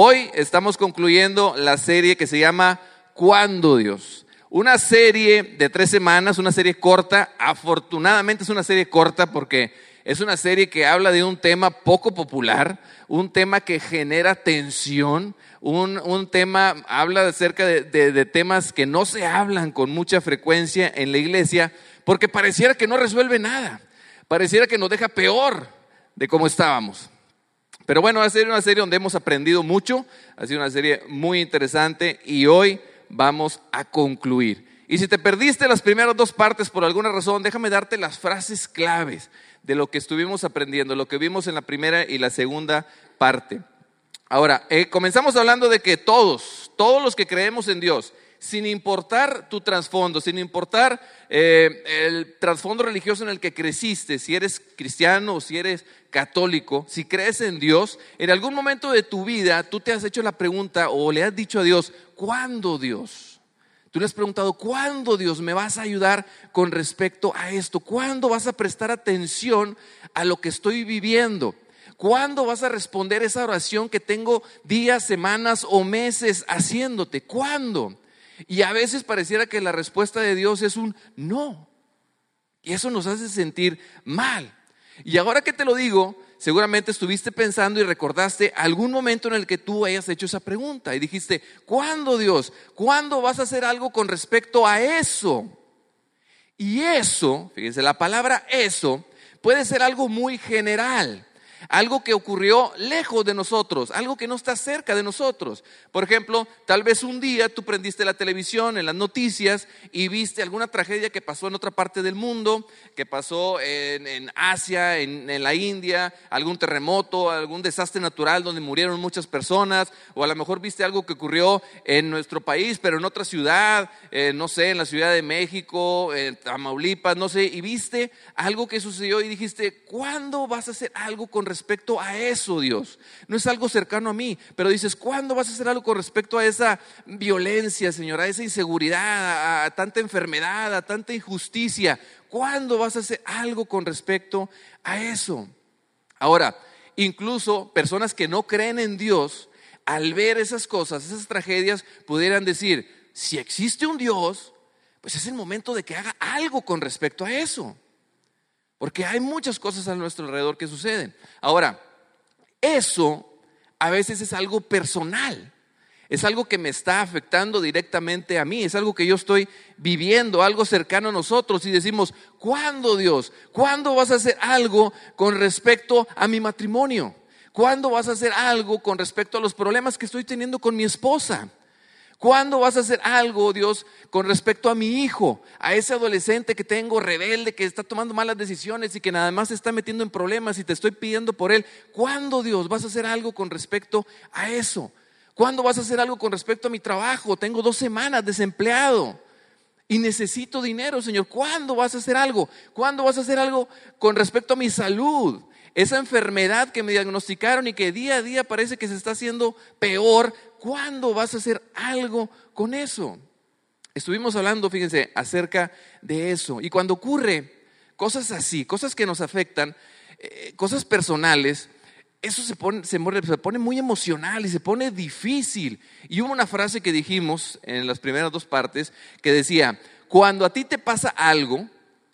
Hoy estamos concluyendo la serie que se llama ¿Cuándo Dios? Una serie de tres semanas, una serie corta. Afortunadamente es una serie corta porque es una serie que habla de un tema poco popular, un tema que genera tensión, un, tema, habla acerca de, de temas que no se hablan con mucha frecuencia en la iglesia porque pareciera que no resuelve nada, pareciera que nos deja peor de cómo estábamos. Pero bueno, va a ser una serie donde hemos aprendido mucho, ha sido una serie muy interesante y hoy vamos a concluir. Y si te perdiste las primeras dos partes por alguna razón, déjame darte las frases claves de lo que estuvimos aprendiendo, lo que vimos en la primera y la segunda parte. Ahora, eh, comenzamos hablando de que todos, todos los que creemos en Dios, sin importar tu trasfondo, sin importar eh, el trasfondo religioso en el que creciste, si eres cristiano o si eres católico, si crees en Dios, en algún momento de tu vida tú te has hecho la pregunta o le has dicho a Dios, ¿cuándo Dios? Tú le has preguntado, ¿cuándo Dios me vas a ayudar con respecto a esto? ¿Cuándo vas a prestar atención a lo que estoy viviendo? ¿Cuándo vas a responder esa oración que tengo días, semanas o meses haciéndote? ¿Cuándo? Y a veces pareciera que la respuesta de Dios es un no. Y eso nos hace sentir mal. Y ahora que te lo digo, seguramente estuviste pensando y recordaste algún momento en el que tú hayas hecho esa pregunta y dijiste, ¿cuándo Dios? ¿Cuándo vas a hacer algo con respecto a eso? Y eso, fíjense, la palabra eso puede ser algo muy general algo que ocurrió lejos de nosotros, algo que no está cerca de nosotros. Por ejemplo, tal vez un día tú prendiste la televisión en las noticias y viste alguna tragedia que pasó en otra parte del mundo, que pasó en, Asia, en, la India, algún terremoto, algún desastre natural donde murieron muchas personas, o a lo mejor viste algo que ocurrió en nuestro país, pero en otra ciudad, eh, no sé, en la Ciudad de México, en Tamaulipas, no sé, y viste algo que sucedió y dijiste, ¿cuándo vas a hacer algo con respecto a eso, Dios. No es algo cercano a mí, pero dices, ¿cuándo vas a hacer algo con respecto a esa violencia, Señor, a esa inseguridad, a, tanta enfermedad, a tanta injusticia? ¿Cuándo vas a hacer algo con respecto a eso? Ahora, incluso personas que no creen en Dios, al ver esas cosas, esas tragedias, pudieran decir, si existe un Dios, pues es el momento de que haga algo con respecto a eso. Porque hay muchas cosas a nuestro alrededor que suceden. Ahora, eso a veces es algo personal. Es algo que me está afectando directamente a mí, es algo que yo estoy viviendo, algo cercano a nosotros y decimos, ¿cuándo Dios? ¿Cuándo vas a hacer algo con respecto a mi matrimonio? ¿Cuándo vas a hacer algo con respecto a los problemas que estoy teniendo con mi esposa? ¿Cuándo vas a hacer algo, Dios, con respecto a mi hijo, a ese adolescente que tengo rebelde, que está tomando malas decisiones y que nada más se está metiendo en problemas y te estoy pidiendo por él? ¿Cuándo, Dios, vas a hacer algo con respecto a eso? ¿Cuándo vas a hacer algo con respecto a mi trabajo? Tengo dos semanas desempleado y necesito dinero, Señor. ¿Cuándo vas a hacer algo? ¿Cuándo vas a hacer algo con respecto a mi salud? Esa enfermedad que me diagnosticaron y que día a día parece que se está haciendo peor, ¿cuándo vas a hacer algo con eso? Estuvimos hablando, fíjense, acerca de eso. Y cuando ocurre cosas así, cosas que nos afectan, eh, cosas personales, eso se pone, se, pone muy emocional y se pone difícil. Y hubo una frase que dijimos en las primeras dos partes que decía, cuando a ti te pasa algo,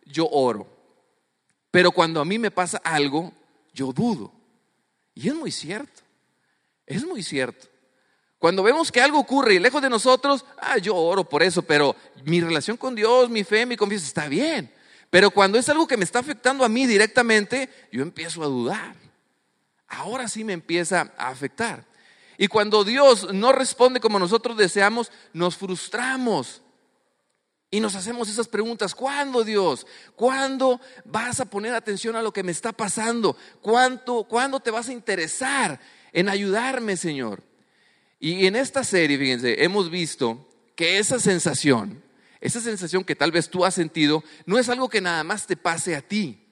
yo oro. Pero cuando a mí me pasa algo, yo dudo. Y es muy cierto, es muy cierto. Cuando vemos que algo ocurre lejos de nosotros, ah, yo oro por eso, pero mi relación con Dios, mi fe, mi confianza está bien. Pero cuando es algo que me está afectando a mí directamente, yo empiezo a dudar. Ahora sí me empieza a afectar. Y cuando Dios no responde como nosotros deseamos, nos frustramos. Y nos hacemos esas preguntas, ¿cuándo Dios? ¿Cuándo vas a poner atención a lo que me está pasando? ¿Cuánto, ¿Cuándo te vas a interesar en ayudarme, Señor? Y en esta serie, fíjense, hemos visto que esa sensación, esa sensación que tal vez tú has sentido, no es algo que nada más te pase a ti.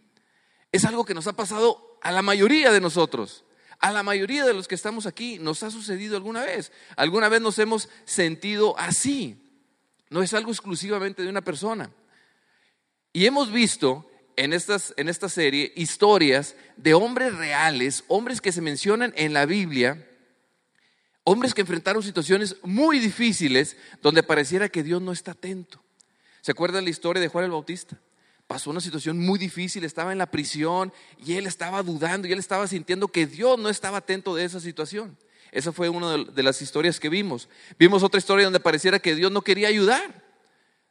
Es algo que nos ha pasado a la mayoría de nosotros. A la mayoría de los que estamos aquí nos ha sucedido alguna vez. Alguna vez nos hemos sentido así. No es algo exclusivamente de una persona. Y hemos visto en, estas, en esta serie historias de hombres reales, hombres que se mencionan en la Biblia, Hombres que enfrentaron situaciones muy difíciles donde pareciera que Dios no está atento. ¿Se acuerdan la historia de Juan el Bautista? Pasó una situación muy difícil, estaba en la prisión y él estaba dudando y él estaba sintiendo que Dios no estaba atento de esa situación. Esa fue una de las historias que vimos. Vimos otra historia donde pareciera que Dios no quería ayudar.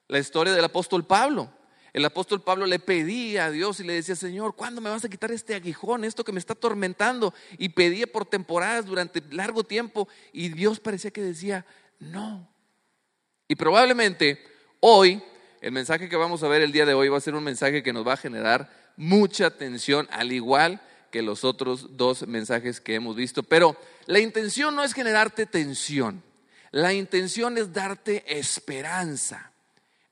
La historia del apóstol Pablo. El apóstol Pablo le pedía a Dios y le decía, Señor, ¿cuándo me vas a quitar este aguijón, esto que me está atormentando? Y pedía por temporadas durante largo tiempo y Dios parecía que decía, no. Y probablemente hoy, el mensaje que vamos a ver el día de hoy va a ser un mensaje que nos va a generar mucha tensión, al igual que los otros dos mensajes que hemos visto. Pero la intención no es generarte tensión, la intención es darte esperanza.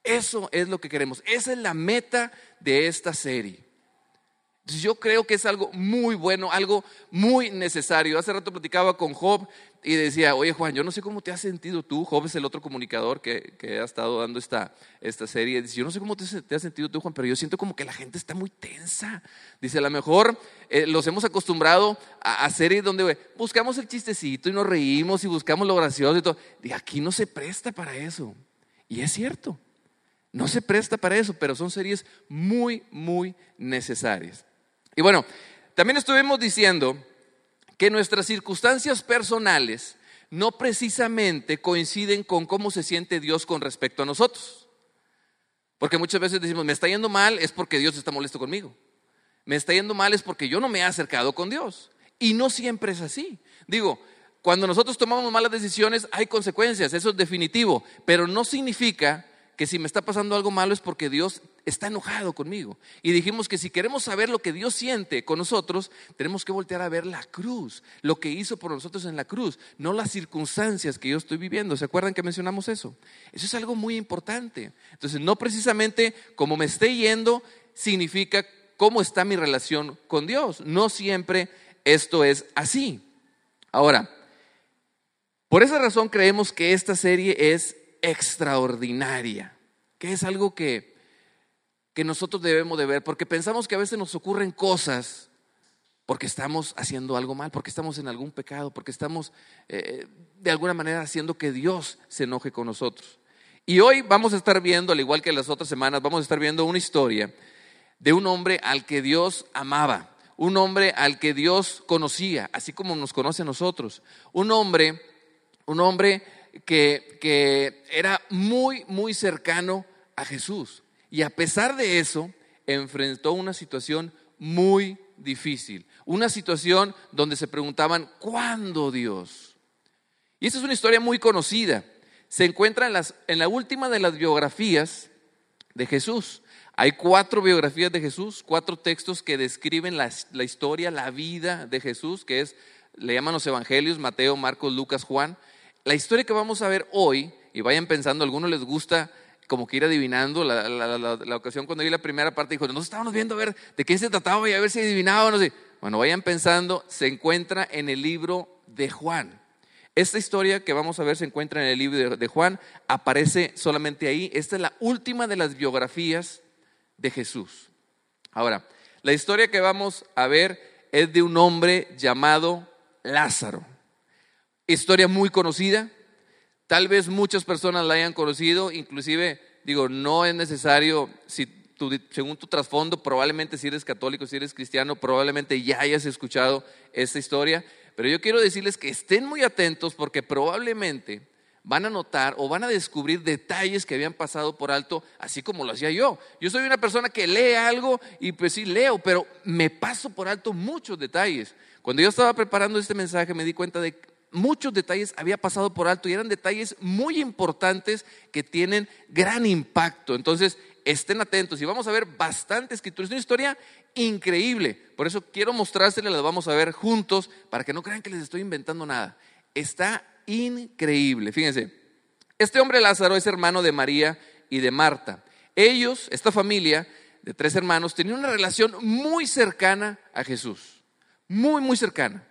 Eso es lo que queremos. Esa es la meta de esta serie. Yo creo que es algo muy bueno, algo muy necesario. Hace rato platicaba con Job y decía, oye Juan, yo no sé cómo te has sentido tú. Job es el otro comunicador que, ha estado dando esta, esta serie. Dice, yo no sé cómo te, has sentido tú, Juan, pero yo siento como que la gente está muy tensa. Dice, a lo mejor eh, los hemos acostumbrado a, a series donde buscamos el chistecito y nos reímos y buscamos lo gracioso y todo. Y aquí no se presta para eso. Y es cierto. No se presta para eso, pero son series muy, muy necesarias. Y bueno, también estuvimos diciendo que nuestras circunstancias personales no precisamente coinciden con cómo se siente Dios con respecto a nosotros. Porque muchas veces decimos, me está yendo mal es porque Dios está molesto conmigo. Me está yendo mal es porque yo no me he acercado con Dios. Y no siempre es así. Digo, cuando nosotros tomamos malas decisiones hay consecuencias, eso es definitivo, pero no significa que si me está pasando algo malo es porque Dios está enojado conmigo. Y dijimos que si queremos saber lo que Dios siente con nosotros, tenemos que voltear a ver la cruz, lo que hizo por nosotros en la cruz, no las circunstancias que yo estoy viviendo. ¿Se acuerdan que mencionamos eso? Eso es algo muy importante. Entonces, no precisamente como me esté yendo significa cómo está mi relación con Dios. No siempre esto es así. Ahora, por esa razón creemos que esta serie es extraordinaria, que es algo que, que nosotros debemos de ver, porque pensamos que a veces nos ocurren cosas porque estamos haciendo algo mal, porque estamos en algún pecado, porque estamos eh, de alguna manera haciendo que Dios se enoje con nosotros. Y hoy vamos a estar viendo, al igual que las otras semanas, vamos a estar viendo una historia de un hombre al que Dios amaba, un hombre al que Dios conocía, así como nos conoce a nosotros, un hombre, un hombre que, era muy, muy cercano a Jesús. Y a pesar de eso, enfrentó una situación muy difícil, una situación donde se preguntaban, ¿cuándo Dios? Y esta es una historia muy conocida. Se encuentra en, las, en la última de las biografías de Jesús. Hay cuatro biografías de Jesús, cuatro textos que describen la, historia, la vida de Jesús, que es, le llaman los evangelios, Mateo, Marcos, Lucas, Juan. La historia que vamos a ver hoy, y vayan pensando, a algunos les gusta como que ir adivinando, la, ocasión cuando vi la primera parte dijo, nos estábamos viendo a ver de qué se trataba y a ver si adivinaba, no sé. Bueno, vayan pensando, se encuentra en el libro de Juan. Esta historia que vamos a ver se encuentra en el libro de Juan, aparece solamente ahí. Esta es la última de las biografías de Jesús. Ahora, la historia que vamos a ver es de un hombre llamado Lázaro. Historia muy conocida, tal vez muchas personas la hayan conocido, inclusive, digo, no es necesario, si según tu trasfondo, probablemente si eres católico, si eres cristiano, probablemente ya hayas escuchado esta historia, pero yo quiero decirles que estén muy atentos porque probablemente van a notar o van a descubrir detalles que habían pasado por alto, así como lo hacía yo. Yo soy una persona que lee algo y pues sí leo, pero me paso por alto muchos detalles. Cuando yo estaba preparando este mensaje me di cuenta de muchos detalles había pasado por alto y eran detalles muy importantes que tienen gran impacto. Entonces, estén atentos y vamos a ver bastante escritura. Es una historia increíble. Por eso quiero mostrárselas, la vamos a ver juntos para que no crean que les estoy inventando nada. Está increíble. Fíjense, este hombre Lázaro es hermano de María y de Marta. Ellos, esta familia de tres hermanos, tenían una relación muy cercana a Jesús. Muy, muy cercana.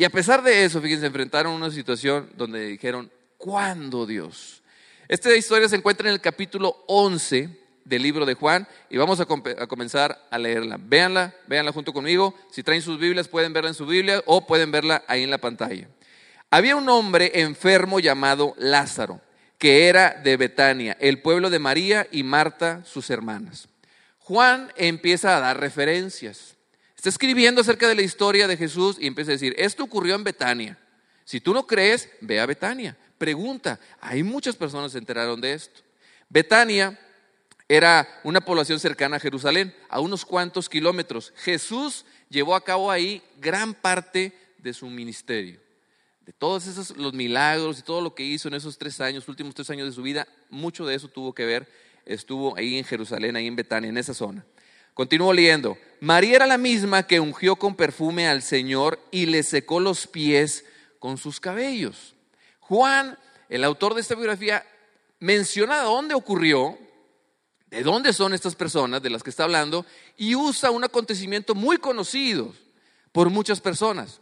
Y a pesar de eso, fíjense, enfrentaron una situación donde dijeron, ¿cuándo Dios? Esta historia se encuentra en el capítulo 11 del libro de Juan y vamos a, comenzar a leerla. Véanla, véanla junto conmigo. Si traen sus Biblias pueden verla en su Biblia o pueden verla ahí en la pantalla. Había un hombre enfermo llamado Lázaro, que era de Betania, el pueblo de María y Marta, sus hermanas. Juan empieza a dar referencias. Está escribiendo acerca de la historia de Jesús y empieza a decir, esto ocurrió en Betania. Si tú no crees, ve a Betania. Pregunta, hay muchas personas que se enteraron de esto. Betania era una población cercana a Jerusalén, a unos cuantos kilómetros. Jesús llevó a cabo ahí gran parte de su ministerio de todos esos los milagros y todo lo que hizo en esos tres años, últimos tres años de su vida, mucho de eso tuvo que ver, estuvo ahí en Jerusalén, ahí en Betania, en esa zona. Continúo leyendo. María era la misma que ungió con perfume al Señor y le secó los pies con sus cabellos. Juan, el autor de esta biografía, menciona dónde ocurrió, de dónde son estas personas de las que está hablando, y usa un acontecimiento muy conocido por muchas personas.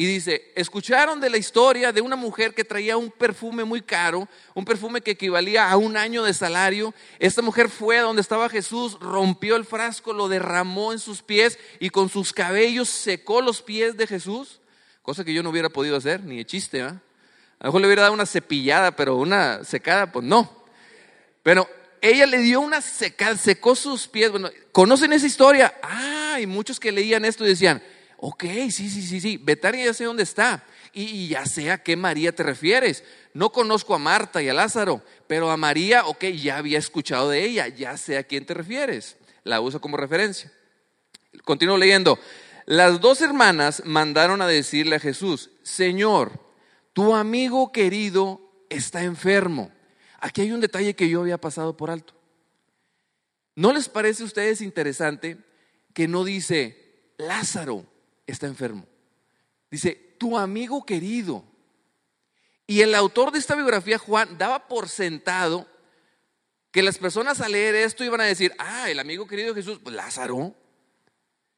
Y dice, escucharon de la historia de una mujer que traía un perfume muy caro, un perfume que equivalía a un año de salario. Esta mujer fue a donde estaba Jesús, rompió el frasco, lo derramó en sus pies y con sus cabellos secó los pies de Jesús, cosa que yo no hubiera podido hacer, ni de chiste. A lo mejor le hubiera dado una cepillada, pero una secada, pues no. Pero ella le dio una secada, secó sus pies. Bueno, ¿conocen esa historia? Ah, y muchos que leían esto decían, Ok, sí, sí, sí, sí, Betania ya sé dónde está y, ya sé a qué María te refieres. No conozco a Marta y a Lázaro, pero a María, ok, ya había escuchado de ella, ya sé a quién te refieres. La uso como referencia. Continúo leyendo. Las dos hermanas mandaron a decirle a Jesús, Señor, tu amigo querido está enfermo. Aquí hay un detalle que yo había pasado por alto. ¿No les parece a ustedes interesante que no dice Lázaro? Está enfermo. Dice, tu amigo querido. Y el autor de esta biografía, Juan, daba por sentado que las personas al leer esto iban a decir, ah, el amigo querido de Jesús, pues Lázaro,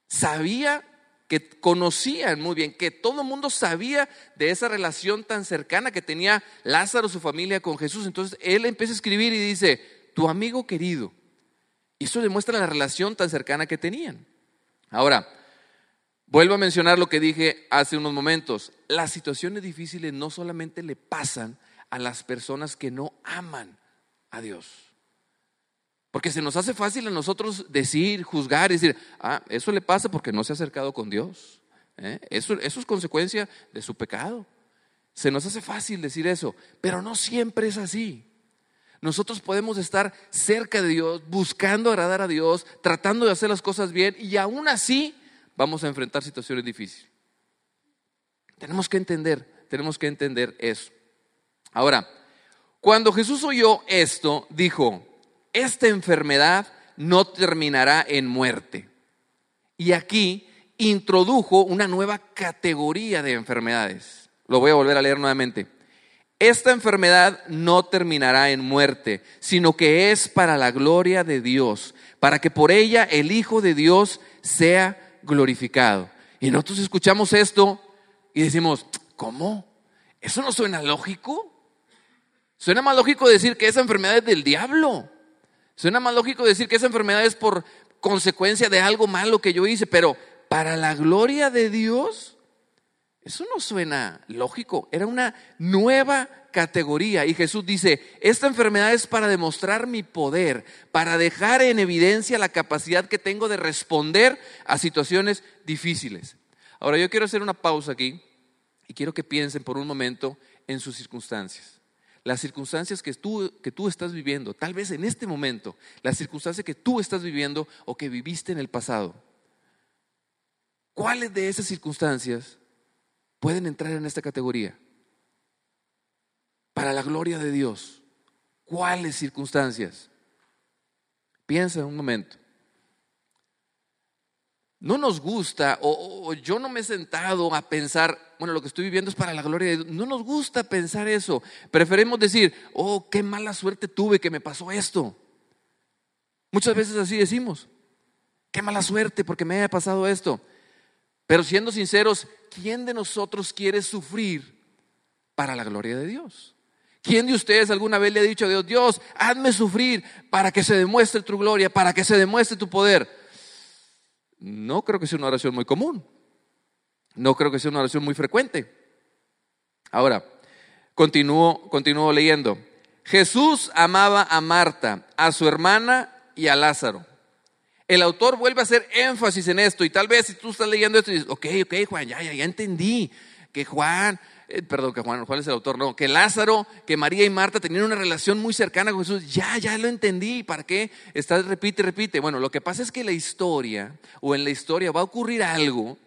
sabía que conocían muy bien, que todo el mundo sabía de esa relación tan cercana que tenía Lázaro, su familia con Jesús. Entonces él empieza a escribir y dice, tu amigo querido. Y eso demuestra la relación tan cercana que tenían. Ahora, Vuelvo a mencionar lo que dije hace unos momentos. Las situaciones difíciles no solamente le pasan a las personas que no aman a Dios. Porque se nos hace fácil a nosotros decir, juzgar, decir, ah, eso le pasa porque no se ha acercado con Dios. ¿eh? Eso, eso es consecuencia de su pecado. Se nos hace fácil decir eso, pero no siempre es así. Nosotros podemos estar cerca de Dios, buscando agradar a Dios, tratando de hacer las cosas bien y aún así vamos a enfrentar situaciones difíciles. Tenemos que entender, tenemos que entender eso. Ahora, cuando Jesús oyó esto, dijo, esta enfermedad no terminará en muerte. Y aquí introdujo una nueva categoría de enfermedades. Lo voy a volver a leer nuevamente. Esta enfermedad no terminará en muerte, sino que es para la gloria de Dios, para que por ella el Hijo de Dios sea glorificado. Y nosotros escuchamos esto y decimos, ¿cómo? ¿Eso no suena lógico? Suena más lógico decir que esa enfermedad es del diablo. Suena más lógico decir que esa enfermedad es por consecuencia de algo malo que yo hice, pero para la gloria de Dios, eso no suena lógico. Era una nueva categoría. Y Jesús dice, esta enfermedad es para demostrar mi poder, para dejar en evidencia la capacidad que tengo de responder a situaciones difíciles. Ahora yo quiero hacer una pausa aquí y quiero que piensen por un momento en sus circunstancias. Las circunstancias que tú, que tú estás viviendo, tal vez en este momento, las circunstancias que tú estás viviendo o que viviste en el pasado. ¿Cuáles de esas circunstancias pueden entrar en esta categoría? para la gloria de Dios. ¿Cuáles circunstancias? Piensa un momento. No nos gusta, o, yo no me he sentado a pensar, bueno, lo que estoy viviendo es para la gloria de Dios. No nos gusta pensar eso. Preferimos decir, oh, qué mala suerte tuve que me pasó esto. Muchas veces así decimos, qué mala suerte porque me haya pasado esto. Pero siendo sinceros, ¿quién de nosotros quiere sufrir para la gloria de Dios? ¿Quién de ustedes alguna vez le ha dicho a Dios, Dios, hazme sufrir para que se demuestre tu gloria, para que se demuestre tu poder? No creo que sea una oración muy común. No creo que sea una oración muy frecuente. Ahora, continúo, continúo leyendo. Jesús amaba a Marta, a su hermana y a Lázaro. El autor vuelve a hacer énfasis en esto y tal vez si tú estás leyendo esto y dices, ok, ok, Juan, ya, ya, ya entendí que Juan, eh, perdón, que Juan, Juan es el autor, no, que Lázaro, que María y Marta tenían una relación muy cercana con Jesús, ya, ya lo entendí, ¿para qué? Estás, repite, repite. Bueno, lo que pasa es que la historia, o en la historia va a ocurrir algo,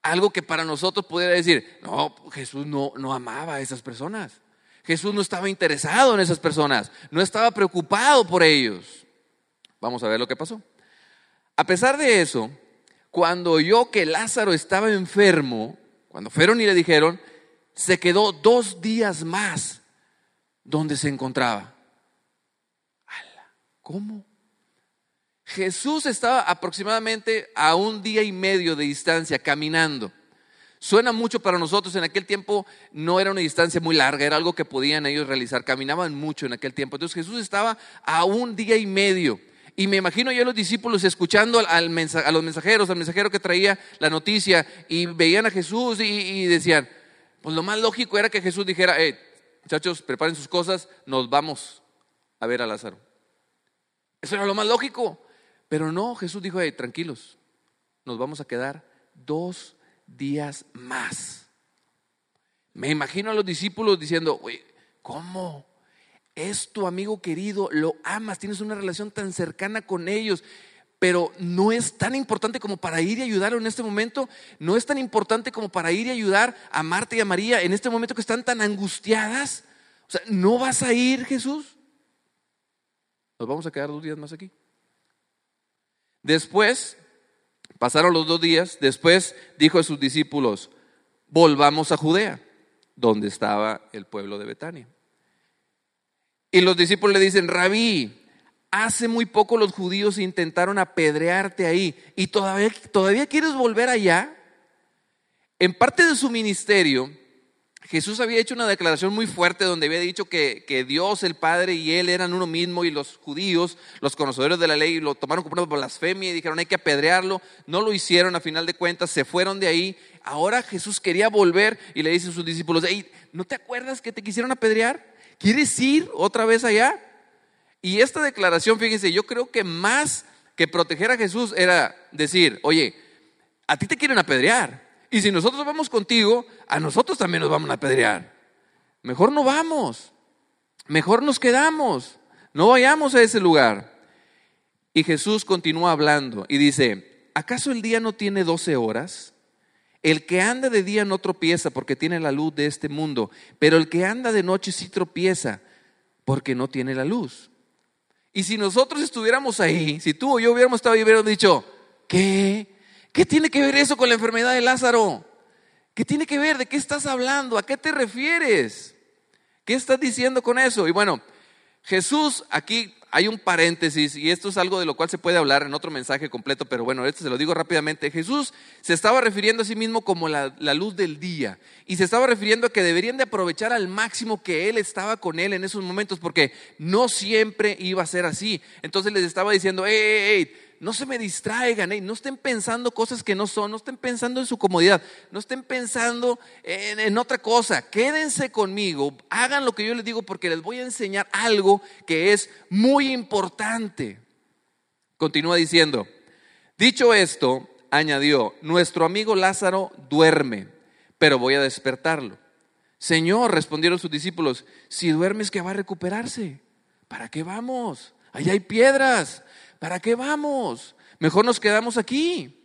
algo que para nosotros pudiera decir, no, Jesús no, no amaba a esas personas. Jesús no estaba interesado en esas personas, no estaba preocupado por ellos. Vamos a ver lo que pasó. A pesar de eso, cuando oyó que Lázaro estaba enfermo, cuando fueron y le dijeron, se quedó dos días más donde se encontraba. ¿Cómo? Jesús estaba aproximadamente a un día y medio de distancia caminando. Suena mucho para nosotros, en aquel tiempo no era una distancia muy larga, era algo que podían ellos realizar, caminaban mucho en aquel tiempo. Entonces Jesús estaba a un día y medio. Y me imagino yo a los discípulos escuchando a los mensajeros, al mensajero que traía la noticia y veían a Jesús y, decían, pues lo más lógico era que Jesús dijera, eh, muchachos, preparen sus cosas, nos vamos a ver a Lázaro. Eso era lo más lógico. Pero no, Jesús dijo, hey, tranquilos, nos vamos a quedar dos días más. Me imagino a los discípulos diciendo, ¿cómo? Es tu amigo querido, lo amas, tienes una relación tan cercana con ellos, pero no es tan importante como para ir y ayudarlo en este momento, no es tan importante como para ir y ayudar a Marta y a María en este momento que están tan angustiadas. O sea, ¿no vas a ir, Jesús? Nos vamos a quedar dos días más aquí. Después, pasaron los dos días, después dijo a sus discípulos, volvamos a Judea, donde estaba el pueblo de Betania. Y los discípulos le dicen, rabí, hace muy poco los judíos intentaron apedrearte ahí y todavía, todavía quieres volver allá. En parte de su ministerio, Jesús había hecho una declaración muy fuerte donde había dicho que, que, Dios, el Padre y Él eran uno mismo y los judíos, los conocedores de la ley, lo tomaron como una blasfemia y dijeron hay que apedrearlo. No lo hicieron a final de cuentas, se fueron de ahí. Ahora Jesús quería volver y le dice a sus discípulos, ¿no te acuerdas que te quisieron apedrear? ¿Quieres ir otra vez allá? Y esta declaración, fíjense, yo creo que más que proteger a Jesús era decir, oye, a ti te quieren apedrear. Y si nosotros vamos contigo, a nosotros también nos van a apedrear. Mejor no vamos. Mejor nos quedamos. No vayamos a ese lugar. Y Jesús continúa hablando y dice, ¿acaso el día no tiene doce horas? El que anda de día no tropieza porque tiene la luz de este mundo, pero el que anda de noche sí tropieza porque no tiene la luz. Y si nosotros estuviéramos ahí, si tú o yo hubiéramos estado ahí, hubiéramos dicho, ¿qué? ¿Qué tiene que ver eso con la enfermedad de Lázaro? ¿Qué tiene que ver? ¿De qué estás hablando? ¿A qué te refieres? ¿Qué estás diciendo con eso? Y bueno, Jesús aquí hay un paréntesis y esto es algo de lo cual se puede hablar en otro mensaje completo, pero bueno, esto se lo digo rápidamente. Jesús se estaba refiriendo a sí mismo como la, luz del día y se estaba refiriendo a que deberían de aprovechar al máximo que Él estaba con Él en esos momentos porque no siempre iba a ser así. Entonces les estaba diciendo, hey, hey, hey no se me distraigan, no estén pensando cosas que no son, no estén pensando en su comodidad, no estén pensando en, en, otra cosa. Quédense conmigo, hagan lo que yo les digo porque les voy a enseñar algo que es muy importante. Continúa diciendo, dicho esto, añadió, nuestro amigo Lázaro duerme, pero voy a despertarlo. Señor, respondieron sus discípulos, si duermes que va a recuperarse, ¿para qué vamos? Allá hay piedras. ¿Para qué vamos? Mejor nos quedamos aquí.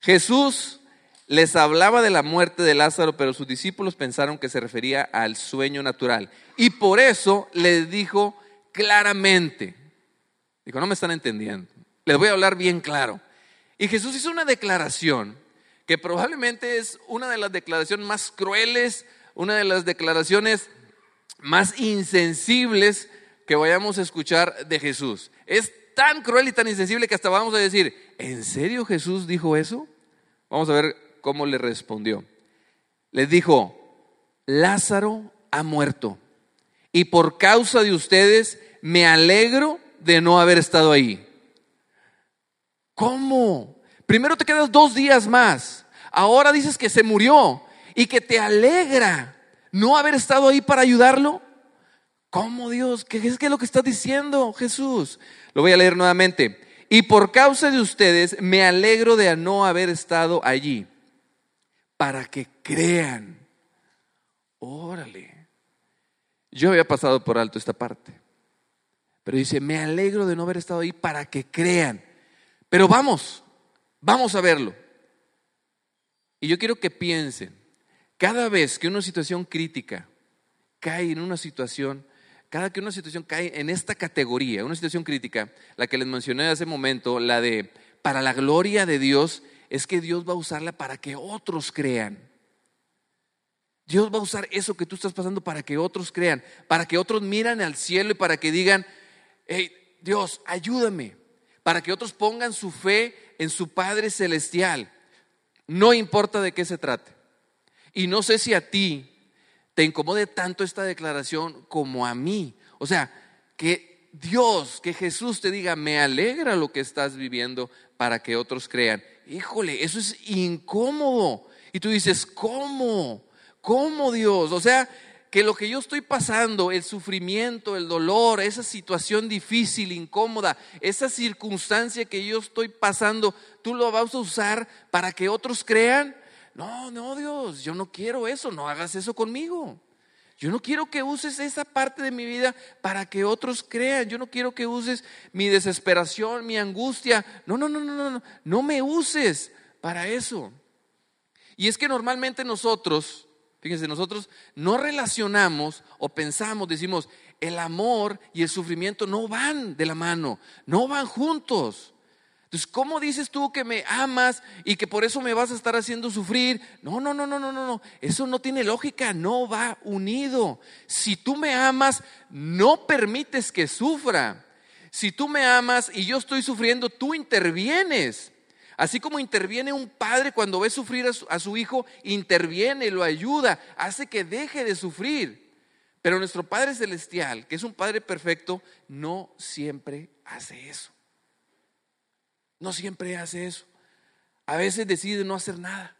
Jesús les hablaba de la muerte de Lázaro, pero sus discípulos pensaron que se refería al sueño natural. Y por eso les dijo claramente, dijo, no me están entendiendo, les voy a hablar bien claro. Y Jesús hizo una declaración que probablemente es una de las declaraciones más crueles, una de las declaraciones más insensibles que vayamos a escuchar de Jesús. Es tan cruel y tan insensible que hasta vamos a decir, ¿en serio Jesús dijo eso? Vamos a ver cómo le respondió. Les dijo, Lázaro ha muerto y por causa de ustedes me alegro de no haber estado ahí. ¿Cómo? Primero te quedas dos días más. Ahora dices que se murió. y que te alegra no haber estado ahí para ayudarlo. ¿Cómo Dios? ¿Qué es, lo que está diciendo Jesús? Lo voy a leer nuevamente. Y por causa de ustedes me alegro de no haber estado allí, para que crean. Órale. Yo había pasado por alto esta parte. Pero dice, me alegro de no haber estado ahí para que crean. Pero vamos, vamos a verlo. Y yo quiero que piensen, cada vez que una situación crítica cae en una situación, cada que una situación cae en esta categoría, una situación crítica, la que les mencioné hace momento, la de para la gloria de Dios, es que Dios va a usarla para que otros crean. Dios va a usar eso que tú estás pasando para que otros crean, para que otros miran al cielo y para que digan, hey, Dios, ayúdame, para que otros pongan su fe en su Padre Celestial. No importa de qué se trate. Y no sé si a ti te incomode tanto esta declaración como a mí. O sea, que Dios, que Jesús te diga, me alegra lo que estás viviendo para que otros crean. Híjole, eso es incómodo. Y tú dices, ¿cómo? ¿Cómo Dios? O sea, que lo que yo estoy pasando, el sufrimiento, el dolor, esa situación difícil, incómoda, esa circunstancia que yo estoy pasando, tú lo vas a usar para que otros crean. No, no, Dios, yo no quiero eso, no hagas eso conmigo. Yo no quiero que uses esa parte de mi vida para que otros crean. Yo no quiero que uses mi desesperación, mi angustia. No, no, no, no, no, no, me uses para eso. Y es que normalmente nosotros Fíjense, nosotros no relacionamos o pensamos, decimos, el amor y el sufrimiento no van de la mano, no van juntos. Entonces, ¿cómo dices tú que me amas y que por eso me vas a estar haciendo sufrir? No, no, no, no, no, no, no. Eso no tiene lógica, no va unido. Si tú me amas, no permites que sufra. Si tú me amas y yo estoy sufriendo, tú intervienes. Así como interviene un padre cuando ve sufrir a su, hijo, interviene, lo ayuda, hace que deje de sufrir. Pero nuestro Padre Celestial, que es un Padre perfecto, no siempre hace eso. No siempre hace eso. A veces decide no hacer nada.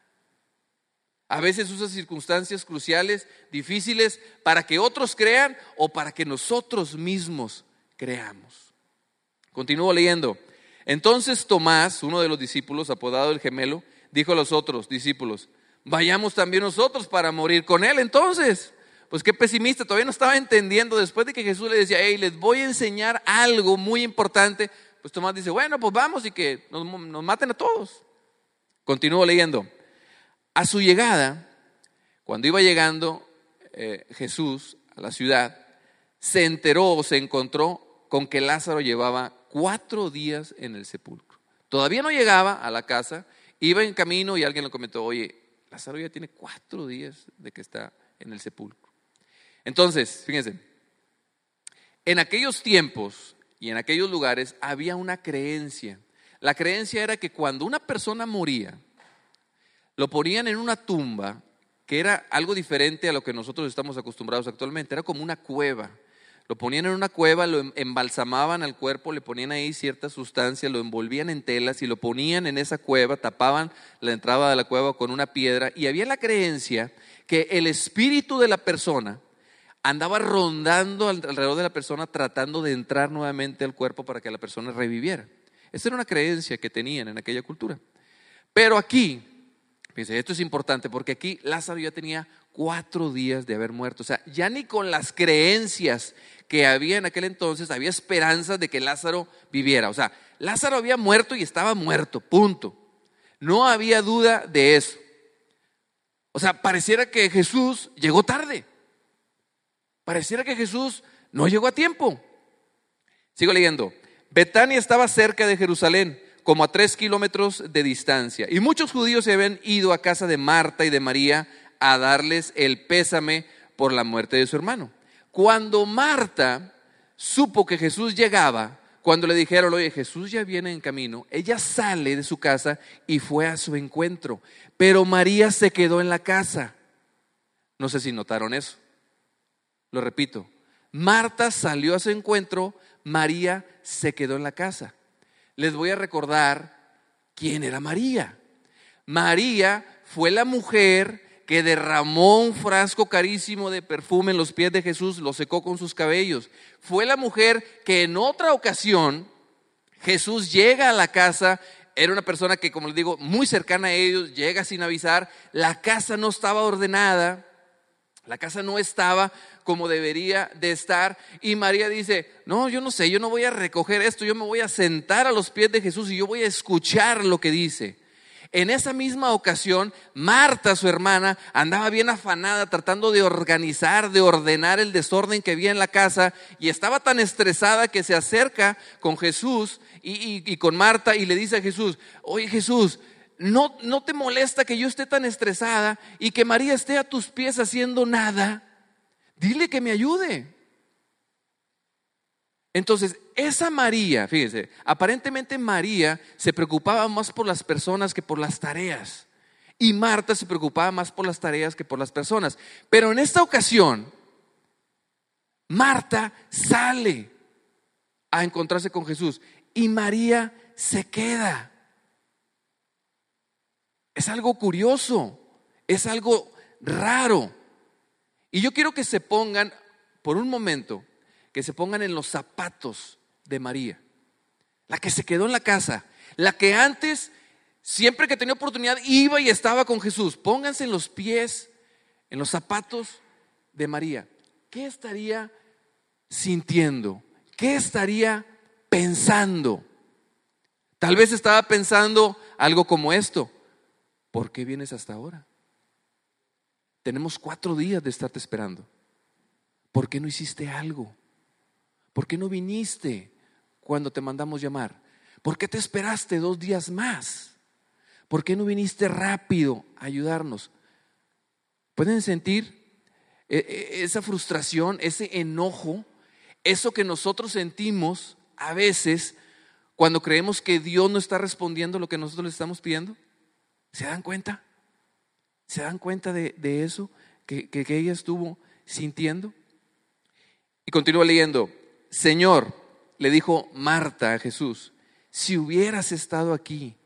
A veces usa circunstancias cruciales, difíciles, para que otros crean o para que nosotros mismos creamos. Continúo leyendo. Entonces Tomás, uno de los discípulos, apodado el gemelo, dijo a los otros discípulos, vayamos también nosotros para morir con él entonces. Pues qué pesimista, todavía no estaba entendiendo después de que Jesús le decía, hey, les voy a enseñar algo muy importante. Pues Tomás dice, bueno, pues vamos y que nos, maten a todos. Continúo leyendo. A su llegada, cuando iba llegando eh, Jesús a la ciudad, se enteró o se encontró con que Lázaro llevaba cuatro días en el sepulcro. Todavía no llegaba a la casa, iba en camino y alguien le comentó, oye, Lázaro ya tiene cuatro días de que está en el sepulcro. Entonces, fíjense, en aquellos tiempos y en aquellos lugares había una creencia. La creencia era que cuando una persona moría, lo ponían en una tumba que era algo diferente a lo que nosotros estamos acostumbrados actualmente, era como una cueva. Lo ponían en una cueva, lo em, embalsamaban al cuerpo, le ponían ahí cierta sustancia, lo envolvían en telas y lo ponían en esa cueva, tapaban la entrada de la cueva con una piedra y había la creencia que el espíritu de la persona andaba rondando alrededor de la persona tratando de entrar nuevamente al cuerpo para que la persona reviviera. Esa era una creencia que tenían en aquella cultura. Pero aquí, fíjense, esto es importante porque aquí Lázaro ya tenía cuatro días de haber muerto. O sea, ya ni con las creencias que había en aquel entonces había esperanza de que Lázaro viviera. O sea, Lázaro había muerto y estaba muerto, punto. No había duda de eso. O sea, pareciera que Jesús llegó tarde. Pareciera que Jesús no llegó a tiempo. Sigo leyendo. Betania estaba cerca de Jerusalén, como a tres kilómetros de distancia. Y muchos judíos se habían ido a casa de Marta y de María a darles el pésame por la muerte de su hermano. Cuando Marta supo que Jesús llegaba, cuando le dijeron, oye, Jesús ya viene en camino, ella sale de su casa y fue a su encuentro. Pero María se quedó en la casa. No sé si notaron eso. Lo repito. Marta salió a su encuentro, María se quedó en la casa. Les voy a recordar quién era María. María fue la mujer que derramó un frasco carísimo de perfume en los pies de Jesús, lo secó con sus cabellos. Fue la mujer que en otra ocasión Jesús llega a la casa, era una persona que, como les digo, muy cercana a ellos, llega sin avisar, la casa no estaba ordenada, la casa no estaba como debería de estar. Y María dice, no, yo no sé, yo no voy a recoger esto, yo me voy a sentar a los pies de Jesús y yo voy a escuchar lo que dice. En esa misma ocasión, Marta, su hermana, andaba bien afanada tratando de organizar, de ordenar el desorden que había en la casa y estaba tan estresada que se acerca con Jesús y, con Marta y le dice a Jesús, oye Jesús, ¿no, ¿no te molesta que yo esté tan estresada y que María esté a tus pies haciendo nada? Dile que me ayude. Entonces, esa María, fíjense, aparentemente María se preocupaba más por las personas que por las tareas. Y Marta se preocupaba más por las tareas que por las personas. Pero en esta ocasión, Marta sale a encontrarse con Jesús y María se queda. Es algo curioso, es algo raro. Y yo quiero que se pongan por un momento que se pongan en los zapatos de María, la que se quedó en la casa, la que antes, siempre que tenía oportunidad, iba y estaba con Jesús. Pónganse en los pies, en los zapatos de María. ¿Qué estaría sintiendo? ¿Qué estaría pensando? Tal vez estaba pensando algo como esto. ¿Por qué vienes hasta ahora? Tenemos cuatro días de estarte esperando. ¿Por qué no hiciste algo? ¿Por qué no viniste cuando te mandamos llamar? ¿Por qué te esperaste dos días más? ¿Por qué no viniste rápido a ayudarnos? ¿Pueden sentir e, e, esa frustración, ese enojo, eso que nosotros sentimos a veces cuando creemos que Dios no está respondiendo lo que nosotros le estamos pidiendo? ¿Se dan cuenta? ¿Se dan cuenta de, eso que, que ella estuvo sintiendo? Y continúa leyendo. Señor, le dijo Marta a Jesús, si hubieras estado aquí,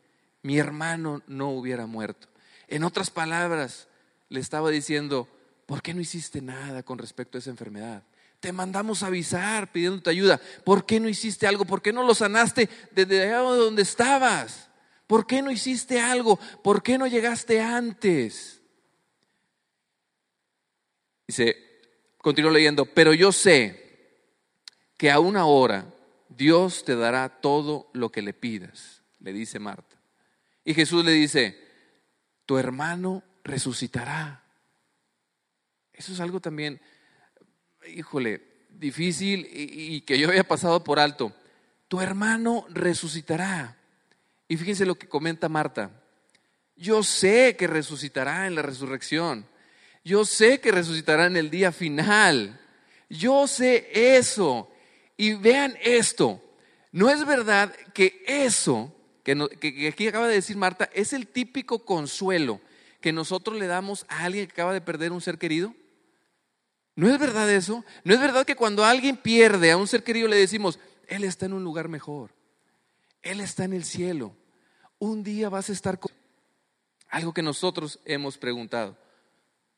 mi hermano no hubiera muerto. En otras palabras, le estaba diciendo, ¿por qué no hiciste nada con respecto a esa enfermedad? Te mandamos avisar pidiéndote ayuda. ¿Por qué no hiciste algo? ¿Por qué no lo sanaste desde allá donde estabas? ¿Por qué no hiciste algo? ¿Por qué no llegaste antes? Dice, continúo leyendo, pero yo sé que a una hora Dios te dará todo lo que le pidas, le dice Marta. Y Jesús le dice, tu hermano resucitará. Eso es algo también, híjole, difícil y, que yo había pasado por alto. Tu hermano resucitará. Y fíjense lo que comenta Marta. Yo sé que resucitará en la resurrección. Yo sé que resucitará en el día final. Yo sé eso. Y vean esto, no es verdad que eso que, aquí acaba de decir Marta es el típico consuelo que nosotros le damos a alguien que acaba de perder un ser querido. ¿No es verdad eso? ¿No es verdad que cuando alguien pierde a un ser querido le decimos, Él está en un lugar mejor, Él está en el cielo, un día vas a estar con... Algo que nosotros hemos preguntado,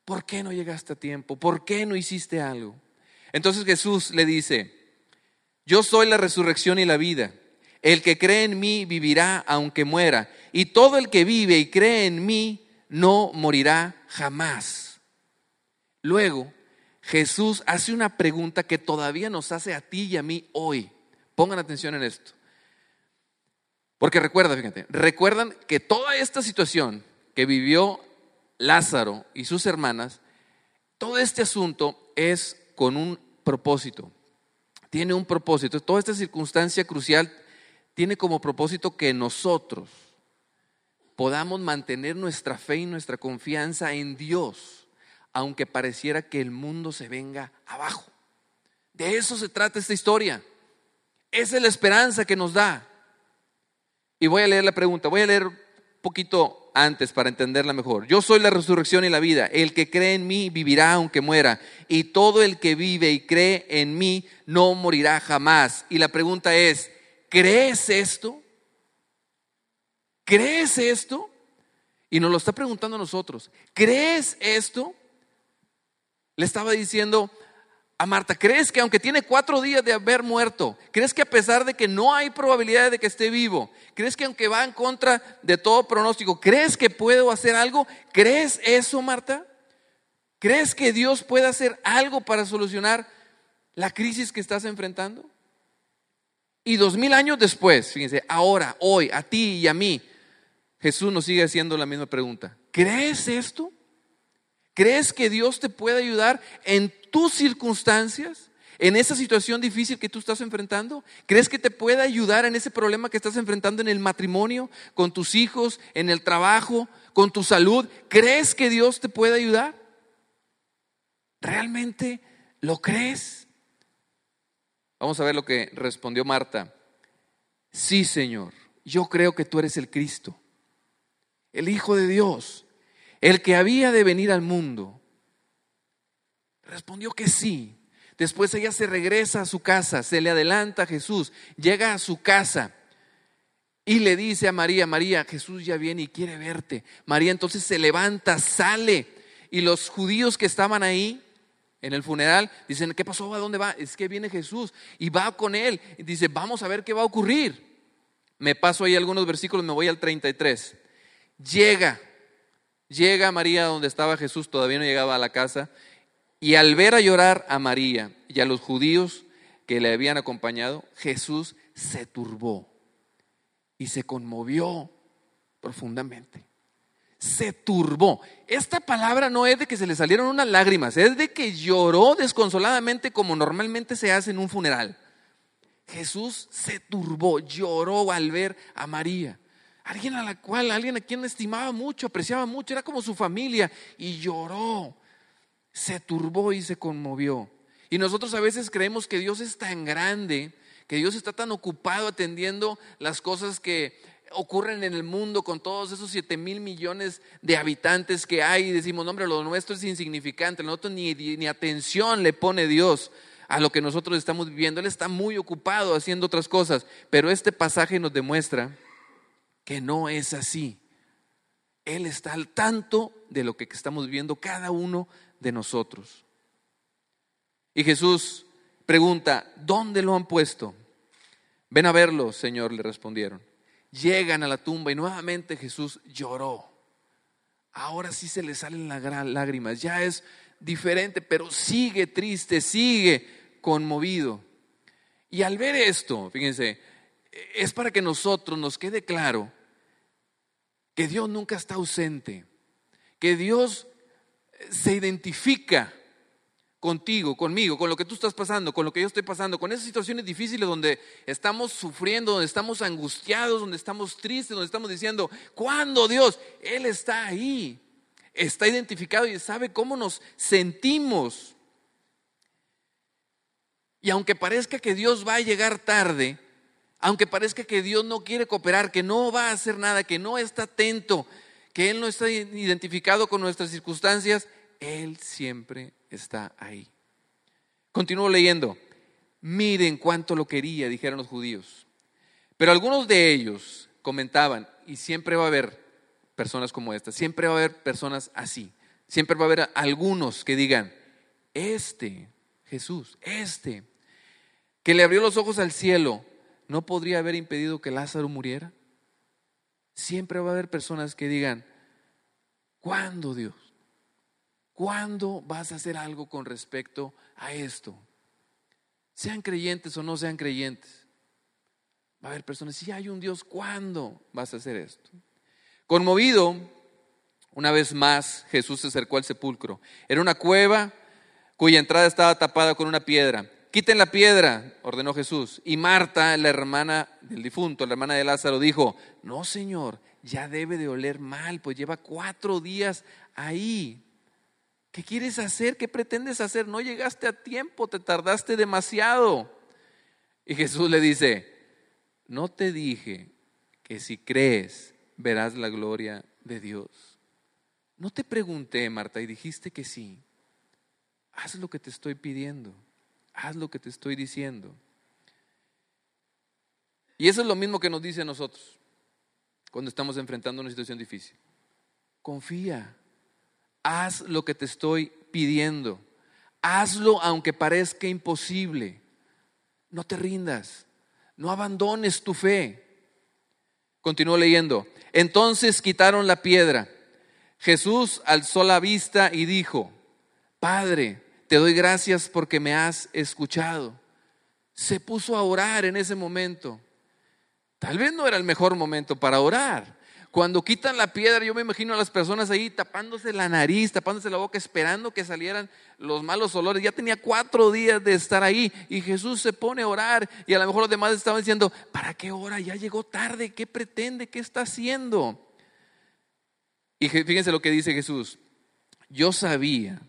¿por qué no llegaste a tiempo? ¿Por qué no hiciste algo? Entonces Jesús le dice, yo soy la resurrección y la vida. El que cree en mí vivirá aunque muera. Y todo el que vive y cree en mí no morirá jamás. Luego, Jesús hace una pregunta que todavía nos hace a ti y a mí hoy. Pongan atención en esto. Porque recuerda, fíjate, recuerdan que toda esta situación que vivió Lázaro y sus hermanas, todo este asunto es con un propósito tiene un propósito. Toda esta circunstancia crucial tiene como propósito que nosotros podamos mantener nuestra fe y nuestra confianza en Dios, aunque pareciera que el mundo se venga abajo. De eso se trata esta historia. Esa es la esperanza que nos da. Y voy a leer la pregunta, voy a leer un poquito antes para entenderla mejor. Yo soy la resurrección y la vida. El que cree en mí vivirá aunque muera. Y todo el que vive y cree en mí no morirá jamás. Y la pregunta es, ¿crees esto? ¿Crees esto? Y nos lo está preguntando a nosotros. ¿Crees esto? Le estaba diciendo a Marta, ¿crees que aunque tiene cuatro días de haber muerto, crees que a pesar de que no hay probabilidad de que esté vivo, crees que aunque va en contra de todo pronóstico, crees que puedo hacer algo? ¿Crees eso, Marta? ¿Crees que Dios puede hacer algo para solucionar la crisis que estás enfrentando? Y dos mil años después, fíjense, ahora, hoy, a ti y a mí, Jesús nos sigue haciendo la misma pregunta. ¿Crees esto? ¿Crees que Dios te puede ayudar en tus circunstancias? ¿En esa situación difícil que tú estás enfrentando? ¿Crees que te puede ayudar en ese problema que estás enfrentando en el matrimonio, con tus hijos, en el trabajo, con tu salud? ¿Crees que Dios te puede ayudar? ¿Realmente lo crees? Vamos a ver lo que respondió Marta. Sí, Señor, yo creo que tú eres el Cristo, el Hijo de Dios, el que había de venir al mundo. Respondió que sí. Después ella se regresa a su casa, se le adelanta a Jesús, llega a su casa y le dice a María, María, Jesús ya viene y quiere verte. María entonces se levanta, sale y los judíos que estaban ahí en el funeral dicen, ¿qué pasó? ¿A dónde va? Es que viene Jesús y va con él. Y dice, vamos a ver qué va a ocurrir. Me paso ahí algunos versículos, me voy al 33. Llega Llega María donde estaba Jesús, todavía no llegaba a la casa, y al ver a llorar a María y a los judíos que le habían acompañado, Jesús se turbó y se conmovió profundamente. Se turbó. Esta palabra no es de que se le salieron unas lágrimas, es de que lloró desconsoladamente como normalmente se hace en un funeral. Jesús se turbó, lloró al ver a María alguien a la cual, alguien a quien estimaba mucho, apreciaba mucho, era como su familia, y lloró, se turbó y se conmovió. Y nosotros a veces creemos que Dios es tan grande, que Dios está tan ocupado atendiendo las cosas que ocurren en el mundo con todos esos siete mil millones de habitantes que hay y decimos, hombre, lo nuestro es insignificante, nosotros ni, ni atención le pone Dios a lo que nosotros estamos viviendo. Él está muy ocupado haciendo otras cosas, pero este pasaje nos demuestra que no es así. Él está al tanto de lo que estamos viviendo cada uno de nosotros. Y Jesús pregunta, ¿dónde lo han puesto? Ven a verlo, Señor, le respondieron. Llegan a la tumba y nuevamente Jesús lloró. Ahora sí se le salen las lágrimas, ya es diferente, pero sigue triste, sigue conmovido. Y al ver esto, fíjense, es para que nosotros nos quede claro que Dios nunca está ausente, que Dios se identifica contigo, conmigo, con lo que tú estás pasando, con lo que yo estoy pasando, con esas situaciones difíciles donde estamos sufriendo, donde estamos angustiados, donde estamos tristes, donde estamos diciendo, ¿cuándo Dios? Él está ahí, está identificado y sabe cómo nos sentimos. Y aunque parezca que Dios va a llegar tarde, aunque parezca que Dios no quiere cooperar, que no va a hacer nada, que no está atento, que Él no está identificado con nuestras circunstancias, Él siempre está ahí. Continúo leyendo. Miren cuánto lo quería, dijeron los judíos. Pero algunos de ellos comentaban, y siempre va a haber personas como estas, siempre va a haber personas así, siempre va a haber algunos que digan, este Jesús, este, que le abrió los ojos al cielo, no podría haber impedido que Lázaro muriera? Siempre va a haber personas que digan, ¿cuándo Dios? ¿Cuándo vas a hacer algo con respecto a esto? Sean creyentes o no sean creyentes. Va a haber personas, si hay un Dios, ¿cuándo vas a hacer esto? Conmovido, una vez más Jesús se acercó al sepulcro. Era una cueva cuya entrada estaba tapada con una piedra quiten la piedra, ordenó Jesús. Y Marta, la hermana del difunto, la hermana de Lázaro, dijo, no, Señor, ya debe de oler mal, pues lleva cuatro días ahí. ¿Qué quieres hacer? ¿Qué pretendes hacer? No llegaste a tiempo, te tardaste demasiado. Y Jesús le dice, no te dije que si crees verás la gloria de Dios. No te pregunté, Marta, y dijiste que sí. Haz lo que te estoy pidiendo haz lo que te estoy diciendo. Y eso es lo mismo que nos dice a nosotros cuando estamos enfrentando una situación difícil. confía, haz lo que te estoy pidiendo, hazlo aunque parezca imposible, no te rindas, no abandones tu fe. Continúo leyendo. Entonces quitaron la piedra. Jesús alzó la vista y dijo, Padre, te doy gracias porque me has escuchado. Se puso a orar en ese momento. Tal vez no era el mejor momento para orar. Cuando quitan la piedra, yo me imagino a las personas ahí tapándose la nariz, tapándose la boca, esperando que salieran los malos olores. Ya tenía cuatro días de estar ahí y Jesús se pone a orar y a lo mejor los demás estaban diciendo, ¿para qué hora? Ya llegó tarde, ¿qué pretende? ¿Qué está haciendo? Y fíjense lo que dice Jesús. Yo sabía,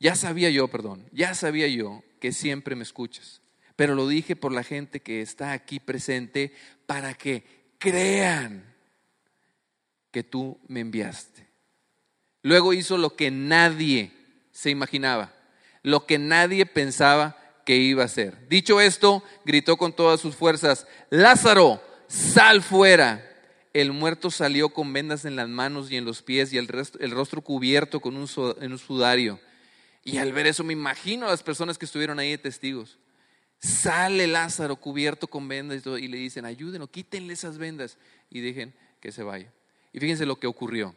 ya sabía yo, perdón, ya sabía yo que siempre me escuchas, pero lo dije por la gente que está aquí presente para que crean que tú me enviaste. Luego hizo lo que nadie se imaginaba, lo que nadie pensaba que iba a hacer. Dicho esto, gritó con todas sus fuerzas, Lázaro, sal fuera. El muerto salió con vendas en las manos y en los pies y el, rostro cubierto con un, sudario. Y al ver eso me imagino a las personas que estuvieron ahí de testigos. Sale Lázaro cubierto con vendas y, le dicen, ayúdenlo, quítenle esas vendas y dejen que se vaya. Y fíjense lo que ocurrió.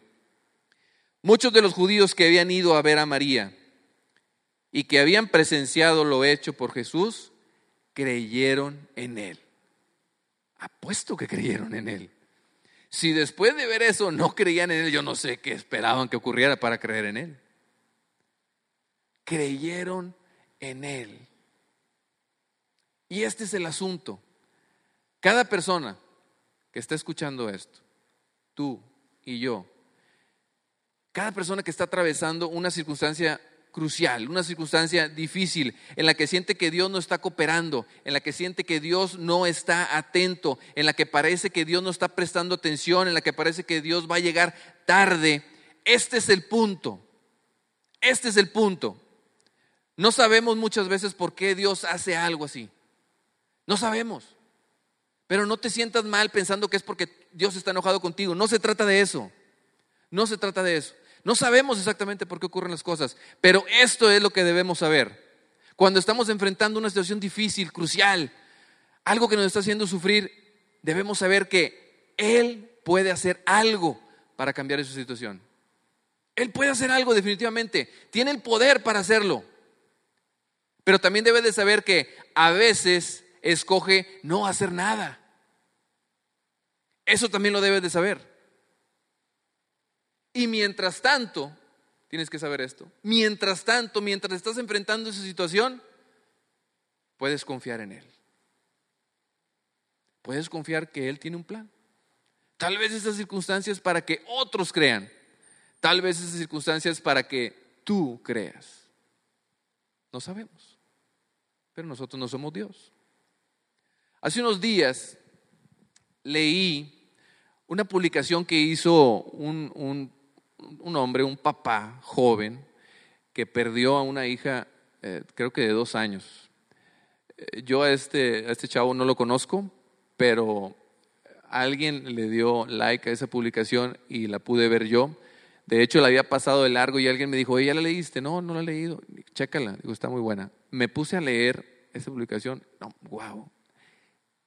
Muchos de los judíos que habían ido a ver a María y que habían presenciado lo hecho por Jesús, creyeron en él. Apuesto que creyeron en él. Si después de ver eso no creían en él, yo no sé qué esperaban que ocurriera para creer en él. Creyeron en él. Y este es el asunto. Cada persona que está escuchando esto tú y yo. Cada persona que está atravesando una circunstancia crucial, una circunstancia difícil, en la que siente que Dios no está cooperando, en la que siente que Dios no está atento, en la que parece que Dios no está prestando atención, en la que parece que Dios va a llegar tarde. Este es el punto. Este es el punto. No sabemos muchas veces por qué Dios hace algo así. No sabemos. Pero no te sientas mal pensando que es porque Dios está enojado contigo. No se trata de eso. No se trata de eso. No sabemos exactamente por qué ocurren las cosas, pero esto es lo que debemos saber. Cuando estamos enfrentando una situación difícil, crucial, algo que nos está haciendo sufrir, debemos saber que Él puede hacer algo para cambiar esa situación. Él puede hacer algo definitivamente. Tiene el poder para hacerlo. Pero también debe de saber que a veces escoge no hacer nada. Eso también lo debes de saber. Y mientras tanto, tienes que saber esto, mientras tanto, mientras estás enfrentando esa situación, puedes confiar en Él. Puedes confiar que Él tiene un plan. Tal vez esas circunstancias para que otros crean. Tal vez esas circunstancias para que tú creas. No sabemos. Pero nosotros no somos Dios. Hace unos días leí una publicación que hizo un, hombre, un papá joven, que perdió a una hija, eh, creo que de dos años. Eh, yo a este, a este chavo no lo conozco, pero alguien le dio like a esa publicación y la pude ver yo. De hecho, la había pasado de largo y alguien me dijo, ¿ya la leíste? No, no la he leído. Chécala, digo, está muy buena. Me puse a leer esa publicación. No, wow,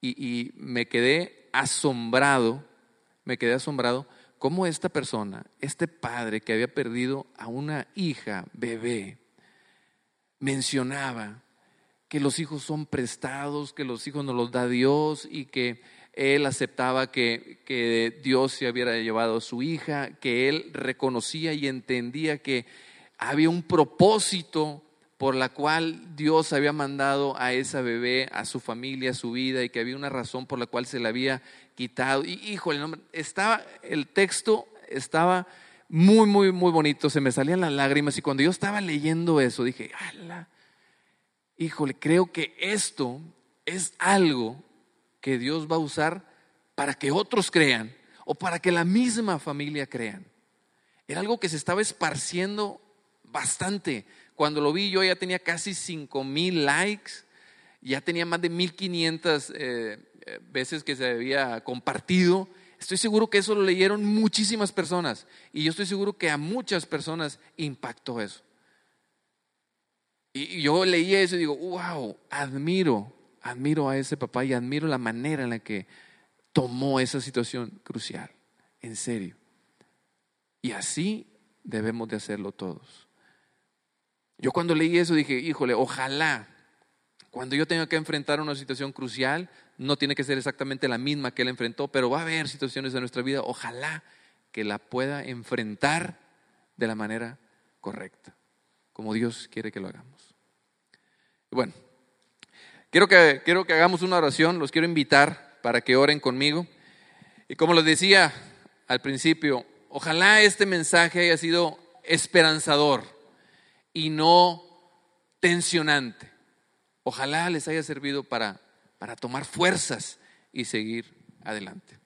y, me quedé asombrado, me quedé asombrado cómo esta persona, este padre que había perdido a una hija bebé, mencionaba que los hijos son prestados, que los hijos nos los da Dios y que él aceptaba que, que, Dios se hubiera llevado a su hija, que él reconocía y entendía que había un propósito por la cual Dios había mandado a esa bebé, a su familia, a su vida, y que había una razón por la cual se la había quitado. Y híjole, estaba, el texto estaba muy, muy, muy bonito, se me salían las lágrimas, y cuando yo estaba leyendo eso, dije, ¡Hala! híjole, creo que esto es algo que Dios va a usar para que otros crean, o para que la misma familia crean. Era algo que se estaba esparciendo bastante cuando lo vi yo ya tenía casi 5 mil likes, ya tenía más de 1500 eh, eh, veces que se había compartido. estoy seguro que eso lo leyeron muchísimas personas y yo estoy seguro que a muchas personas impactó eso. Y yo leí eso y digo, wow, admiro, admiro a ese papá y admiro la manera en la que tomó esa situación crucial, en serio. Y así debemos de hacerlo todos. Yo cuando leí eso dije, híjole, ojalá cuando yo tenga que enfrentar una situación crucial, no tiene que ser exactamente la misma que él enfrentó, pero va a haber situaciones de nuestra vida, ojalá que la pueda enfrentar de la manera correcta, como Dios quiere que lo hagamos. Bueno, quiero que, quiero que hagamos una oración, los quiero invitar para que oren conmigo. Y como les decía al principio, ojalá este mensaje haya sido esperanzador y no tensionante. Ojalá les haya servido para, para tomar fuerzas y seguir adelante.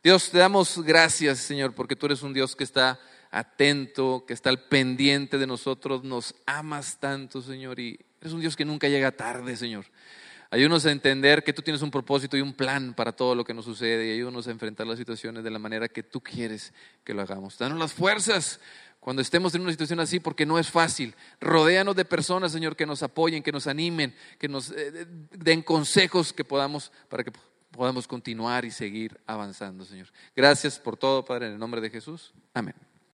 Dios, te damos gracias, Señor, porque tú eres un Dios que está atento, que está al pendiente de nosotros, nos amas tanto, Señor, y es un Dios que nunca llega tarde, Señor. Ayúdanos a entender que tú tienes un propósito y un plan para todo lo que nos sucede y ayúdanos a enfrentar las situaciones de la manera que tú quieres que lo hagamos. Danos las fuerzas cuando estemos en una situación así, porque no es fácil. Rodéanos de personas, Señor, que nos apoyen, que nos animen, que nos eh, den consejos que podamos para que podamos continuar y seguir avanzando, Señor. Gracias por todo, Padre, en el nombre de Jesús. Amén.